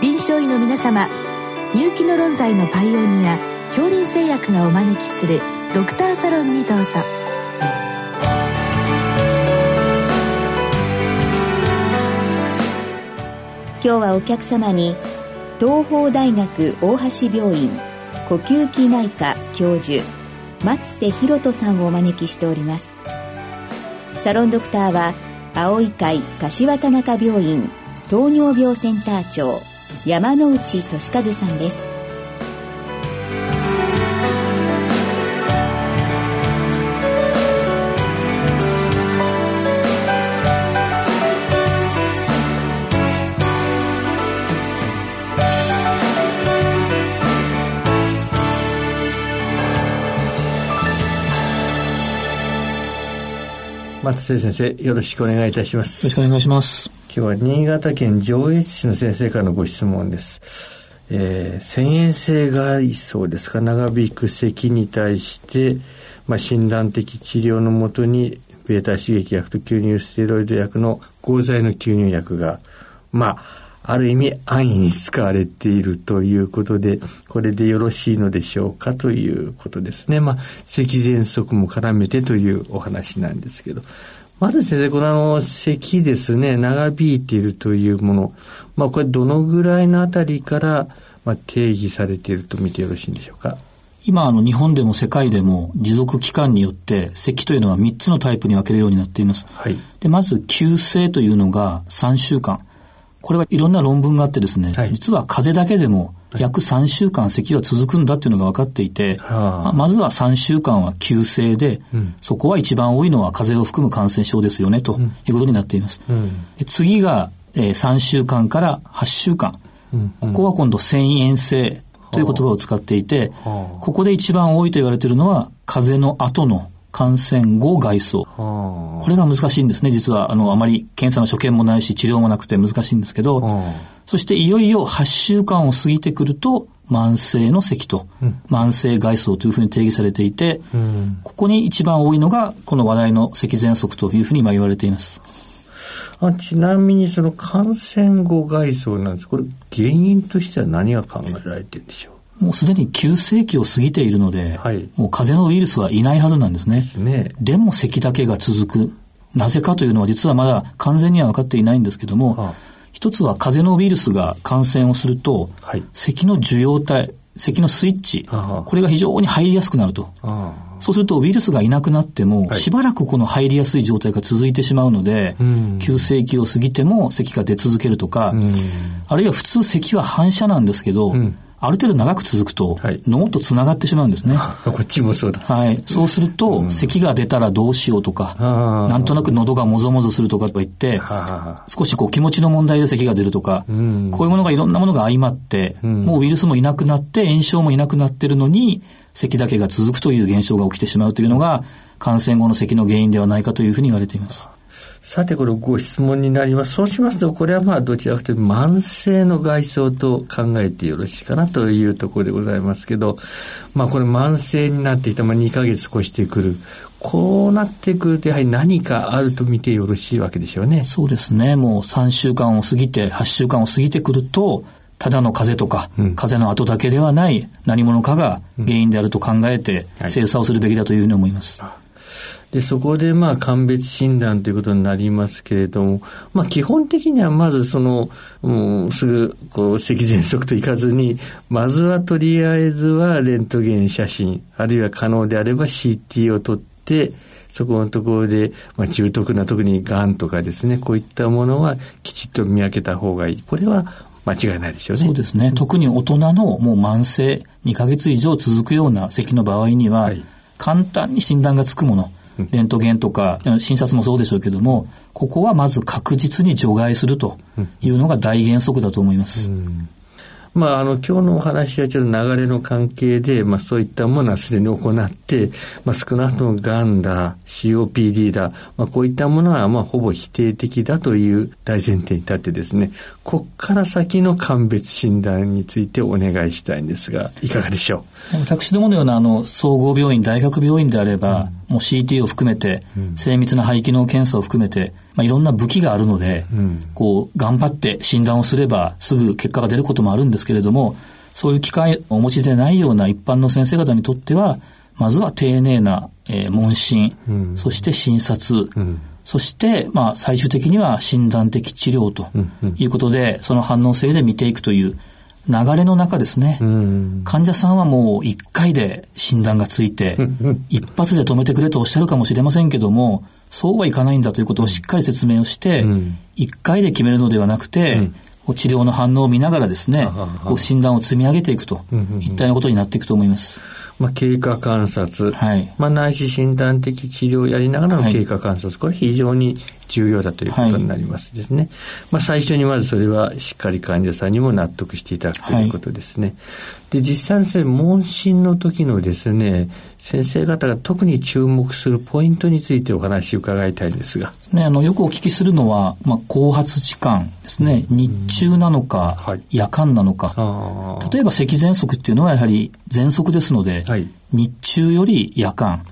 臨床医の皆様入気の論剤のパイオニア恐林製薬がお招きするドクターサロンにどうぞ。今日はお客様に東邦大学大橋病院呼吸器内科教授松瀬博人さんをお招きしております。サロンドクターは青い会柏田中病院糖尿病センター長山内俊和さんです。松瀬先生よろしくお願いいたします。よろしくお願いします。今日は新潟県上越市の先生からのご質問ですえー、遷延性外装ですか？長引く咳に対して、まあ、診断的治療のもとにベータ刺激薬と吸入ステロイド薬の合剤の吸入薬がまあある意味安易に使われているということで、これでよろしいのでしょうか？ということですね。まあ、咳喘息も絡めてというお話なんですけど。まず先生、このあの、咳ですね、長引いているというもの。まあ、これどのぐらいのあたりから、まあ、定義されていると見てよろしいんでしょうか？今、あの、日本でも世界でも持続期間によって、咳というのは3つのタイプに分けるようになっています。はい。で、まず、急性というのが3週間。これはいろんな論文があってですね、はい、実は風邪だけでも約3週間咳は続くんだっていうのが分かっていて、はい、まずは3週間は急性で、うん、そこは一番多いのは風邪を含む感染症ですよね、ということになっています。うん、次が、えー、3週間から8週間。うん、ここは今度遷延性という言葉を使っていて、ここで一番多いと言われているのは風邪の後の感染後外装。これが難しいんですね、実は。あの、あまり検査の所見もないし、治療もなくて難しいんですけど、そしていよいよ8週間を過ぎてくると、慢性の咳と、うん、慢性外装というふうに定義されていて、うん、ここに一番多いのが、この話題の咳喘息というふうに今言われています。あちなみにその感染後外装なんです。これ原因としては何が考えられてるんでしょう？もうすでに急性期を過ぎているので、はい、もう風邪のウイルスはいないはずなんですね。でね。でも咳だけが続く。なぜかというのは実はまだ完全には分かっていないんですけども、はあ、一つは風邪のウイルスが感染をすると、はい、咳の受容体、咳のスイッチ、はあ、これが非常に入りやすくなると。はあ。そうするとウイルスがいなくなっても、しばらくこの入りやすい状態が続いてしまうので、急性期を過ぎても咳が出続けるとか、あるいは普通咳は反射なんですけど、ある程度長く続くと、脳とつながってしまうんですね。こっちもそうだ。はい。そうすると、うん、咳が出たらどうしようとか、なんとなく喉がもぞもぞするとかと言って、少しこう気持ちの問題で咳が出るとか、うん、こういうものがいろんなものが相まって、うん、もうウイルスもいなくなって、炎症もいなくなってるのに、咳だけが続くという現象が起きてしまうというのが、感染後の咳の原因ではないかというふうに言われています。さて、これご質問になります。そうしますと、これはまあ、どちらかというと慢性の外装と考えてよろしいかなというところでございますけど、まあ、これ慢性になっていた、まあ、2ヶ月越してくる。こうなってくると、やはり何かあると見てよろしいわけでしょうね。そうですね。もう3週間を過ぎて、8週間を過ぎてくると、ただの風邪とか、うん、風邪の後だけではない何者かが原因であると考えて、精査をするべきだというふうに思います。はいで、そこでまあ鑑別診断ということになりますけれども、まあ基本的にはまずその、うん、すぐこう咳喘息といかずに、まずはとりあえずはレントゲン写真、あるいは可能であれば CT を取って、そこのところで、まあ、重篤な特に癌とかですね、こういったものはきちっと見分けた方がいい。これは間違いないでしょうね。そうですね。特に大人のもう慢性2ヶ月以上続くような咳の場合には、はい、簡単に診断がつくもの、レントゲンとか、診察もそうでしょうけども、ここはまず確実に除外するというのが大原則だと思います。うん。まあ、あの、今日のお話はちょっと流れの関係で、まあ、そういったものはすでに行って、まあ、少なくともがんだ、COPD だ、まあ、こういったものは、まあ、ほぼ否定的だという大前提に立ってですね、こっから先の鑑別診断についてお願いしたいんですが、いかがでしょう？私どものような、あの、総合病院、大学病院であれば、うん、もう CT を含めて、精密な肺機能検査を含めて、まあ、いろんな武器があるので、うん、こう、頑張って診断をすればすぐ結果が出ることもあるんですけれども、そういう機会をお持ちでないような一般の先生方にとっては、まずは丁寧な、えー、問診、うん、そして診察、うん、そして、まあ、最終的には診断的治療ということで、その反応性で見ていくという流れの中ですね、患者さんはもう一回で診断がついて、一発で止めてくれとおっしゃるかもしれませんけども、そうはいかないんだということをしっかり説明をして、一回で決めるのではなくて、治療の反応を見ながらですね、こう診断を積み上げていくと、一体のことになっていくと思います。まあ、経過観察、はい、まあ、内視診断的治療をやりながらの経過観察、はい、これ非常に重要だということになりますですね。はい、まあ、最初にまずそれはしっかり患者さんにも納得していただくということですね。で、実際にですね、問診の時のですね、先生方が特に注目するポイントについてお話を伺いたいんですが。ね、あの、よくお聞きするのは、まあ、後発時間ですね。日中なのか、はい、夜間なのか。例えば、咳喘息っていうのはやはり喘息ですので、はい、日中より夜間。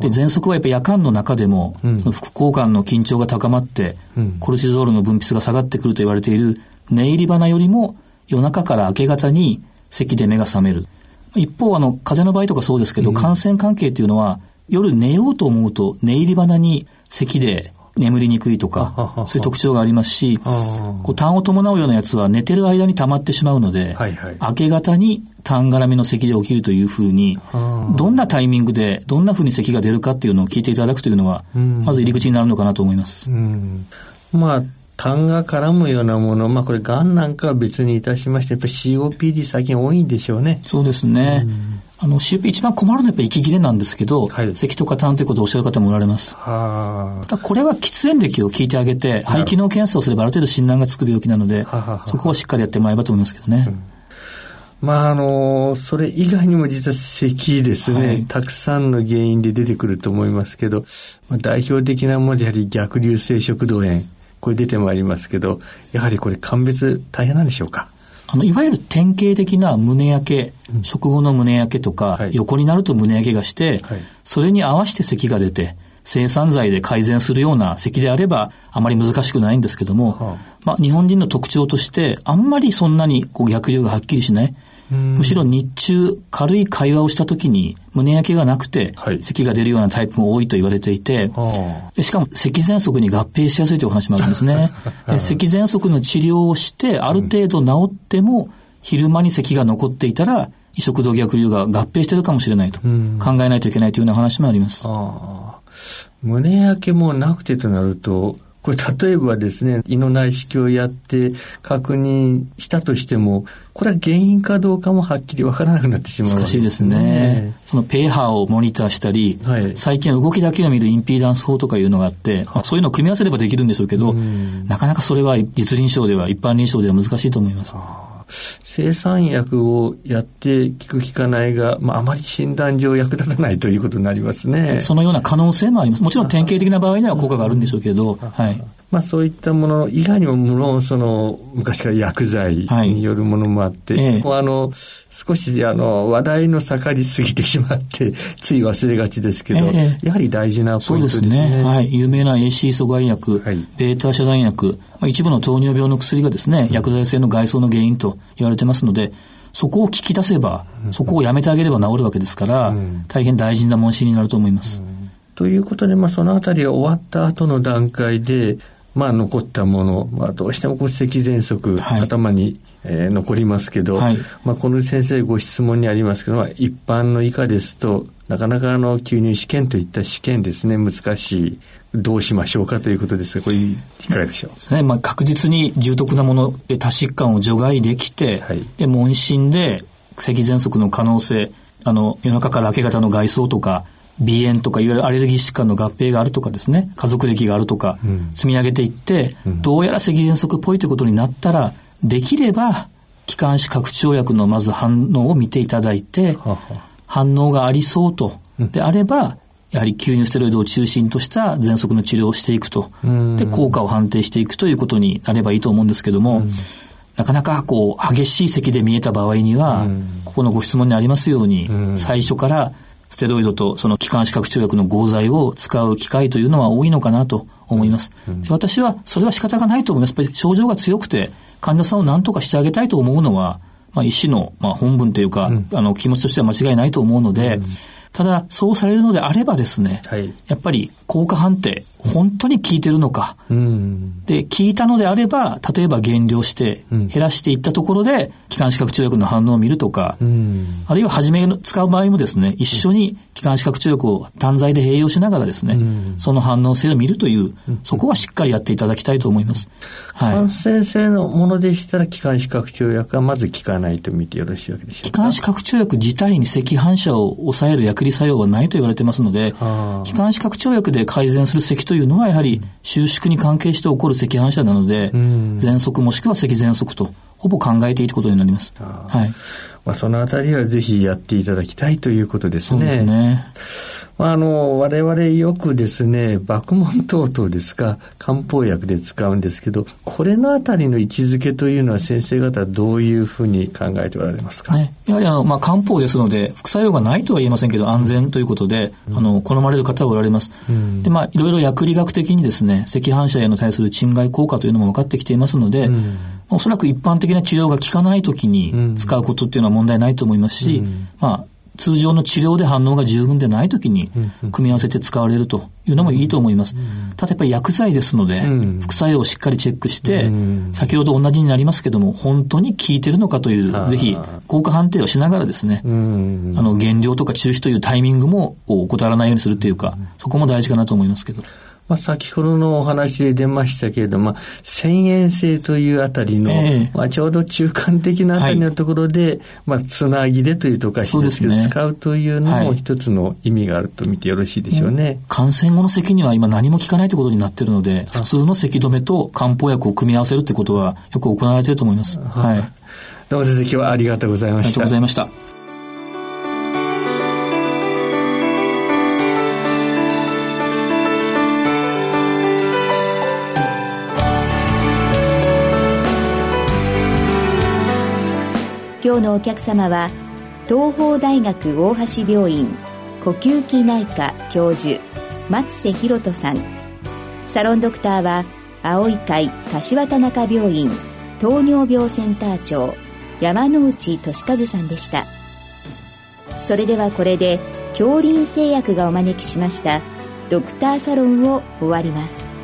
で、喘息はやっぱり夜間の中でも、うん、副交感の緊張が高まって、うん、コルチゾールの分泌が下がってくると言われている寝入り花よりも夜中から明け方に咳で目が覚める。一方、あの、風邪の場合とかそうですけど、うん、感染関係というのは、夜寝ようと思うと、寝入り花に咳で眠りにくいとか、そういう特徴がありますし、こう痰を伴うようなやつは寝てる間に溜まってしまうので、明け方に痰絡みの咳で起きるというふうに、どんなタイミングで、どんなふうに咳が出るかっていうのを聞いていただくというのは、まず入り口になるのかなと思います。まあ痰が絡むようなもの、まあこれ、がんなんかは別にいたしまして、やっぱり COPD 最近多いんでしょうね。そうですね。うん、あの、COPD 一番困るのはやっぱり息切れなんですけど、はい、咳とか痰ということをおっしゃる方もおられます。はただこれは喫煙歴を聞いてあげて、肺機能検査をすればある程度診断がつく病気なので、そこはしっかりやってもらえばと思いますけどね。うんまああの、それ以外にも実は咳ですね、はい、たくさんの原因で出てくると思いますけど、まあ、代表的なものでやはり逆流性食道炎、これ出てまいりますけど、やはりこれ鑑別大変なんでしょうか？あの、いわゆる典型的な胸焼け、うん、食後の胸焼けとか、はい、横になると胸焼けがして、はい、それに合わせて咳が出て、生産剤で改善するような咳であれば、あまり難しくないんですけども、はあ、まあ、日本人の特徴として、あんまりそんなにこう逆流がはっきりしない。むしろ日中、軽い会話をしたときに、胸焼けがなくて、咳が出るようなタイプも多いと言われていて、はい、しかも咳喘息に合併しやすいというお話もあるんですね。咳喘息の治療をして、ある程度治っても、昼間に咳が残っていたら、移植動逆流が合併してるかもしれないと。考えないといけないというような話もあります。胸焼けもなくてとなると、これ例えばですね、胃の内視鏡をやって確認したとしても、これは原因かどうかもはっきりわからなくなってしまう、難しいですね。そのペーハーをモニターしたり、はい、最近は動きだけを見るインピーダンス法とかいうのがあって、まあ、そういうのを組み合わせればできるんでしょうけど、なかなかそれは実臨床では、一般臨床では難しいと思います。生産薬をやって効く効かないが、まあ、あまり診断上役立たないということになりますね。そのような可能性もあります。もちろん典型的な場合には効果があるんでしょうけど、はい。まあそういったもの以外にも無論その昔から薬剤によるものもあって、はいええ、あの少しあの話題の盛りすぎてしまって つい忘れがちですけど、え、やはり大事なポイントですね。そうですね。はい。有名な AC 阻害薬、はい、ベータ遮断薬、まあ、一部の糖尿病の薬がですね、薬剤性の外装の原因と言われてますので、そこを聞き出せば、そこをやめてあげれば治るわけですから、うん、大変大事な問診になると思います。うん、ということで、まあ、そのあたりが終わった後の段階で、まあ、残ったもの、まあ、どうしても骨石喘息、はい、頭に、えー、残りますけど、はい、まあ、この先生ご質問にありますけど、まあ、一般の以下ですと、なかなかあの吸入試験といった試験ですね、難しい。どうしましょうかということですが、これいかがでしょう？ですね。まあ、確実に重篤なもので多疾患を除外できて、はい、で、問診で咳喘息の可能性、あの、夜中から明け方の外装とか、鼻炎とかいわゆるアレルギー疾患の合併があるとかですね、家族歴があるとか、積み上げていって、うん、どうやら咳喘息っぽいということになったら、できれば、気管支拡張薬のまず反応を見ていただいて、反応がありそうと、であれば、やはり吸入ステロイドを中心とした喘息の治療をしていくと、で、効果を判定していくということになればいいと思うんですけども、なかなかこう、激しい咳で見えた場合には、ここのご質問にありますように、最初からステロイドとその気管支拡張薬の合剤を使う機会というのは多いのかなと思います。うん、私はそれは仕方がないと思います。やっぱり症状が強くて患者さんを何とかしてあげたいと思うのは、まあ、医師の、まあ、本分というか、うん、あの気持ちとしては間違いないと思うので、うん。ただ、そうされるのであればですね、はい、やっぱり効果判定、本当に効いてるのか、うん、で、効いたのであれば、例えば減量して減らしていったところで、気管支拡張薬の反応を見るとか、うん、あるいは初め使う場合もですね、一緒に気管支拡張薬を単剤で併用しながらですね、うん、その反応性を見るという、そこはしっかりやっていただきたいと思います。はい、感染性のものでしたら、気管支拡張薬はまず効かないと見てよろしいわけでしょうか。気管支拡張薬自体に赤反射を抑える薬理作用はないと言われてますので、気管支拡張薬で改善する咳というのは、やはり収縮に関係して起こる赤反射なので、喘息もしくは咳喘息と、ほぼ考えていいことになります。はい。まあ、そのあたりはぜひやっていただきたいということですね。そうですね。まあ、あの、我々よくですね、爆問等々ですか、漢方薬で使うんですけど、これのあたりの位置づけというのは先生方どういうふうに考えておられますか、ね、やはりあの、まあ、漢方ですので、副作用がないとは言えませんけど、安全ということで、うん、あの、好まれる方はおられます。うん、で、まあ、いろいろ薬理学的にですね、赤反射への対する侵害効果というのも分かってきていますので、うん。おそらく一般的な治療が効かないときに使うことっていうのは問題ないと思いますし、まあ、通常の治療で反応が十分でないときに組み合わせて使われるというのもいいと思います。ただやっぱり薬剤ですので、副作用をしっかりチェックして、先ほど同じになりますけども、本当に効いてるのかという、ぜひ効果判定をしながらですね、あの減量とか中止というタイミングも怠らないようにするというか、そこも大事かなと思いますけど。まあ、先ほどのお話で出ましたけれども、遷延性というあたりの、えー、まあ、ちょうど中間的なあたりのところで、はい、まあ、つなぎでというとかしですけど、ね、使うというのも一つの意味があると見てよろしいでしょうね。はい、感染後の咳には今何も効かないということになっているので、普通の咳止めと漢方薬を組み合わせるということはよく行われていると思います。はい。どうも先生、今日はありがとうございました。ありがとうございました。今日のお客様は東邦大学大橋病院呼吸器内科教授松瀬博人さん。サロンドクターは青い会柏田中病院糖尿病センター長山内俊和さんでした。それではこれで恐林製薬がお招きしましたドクターサロンを終わります。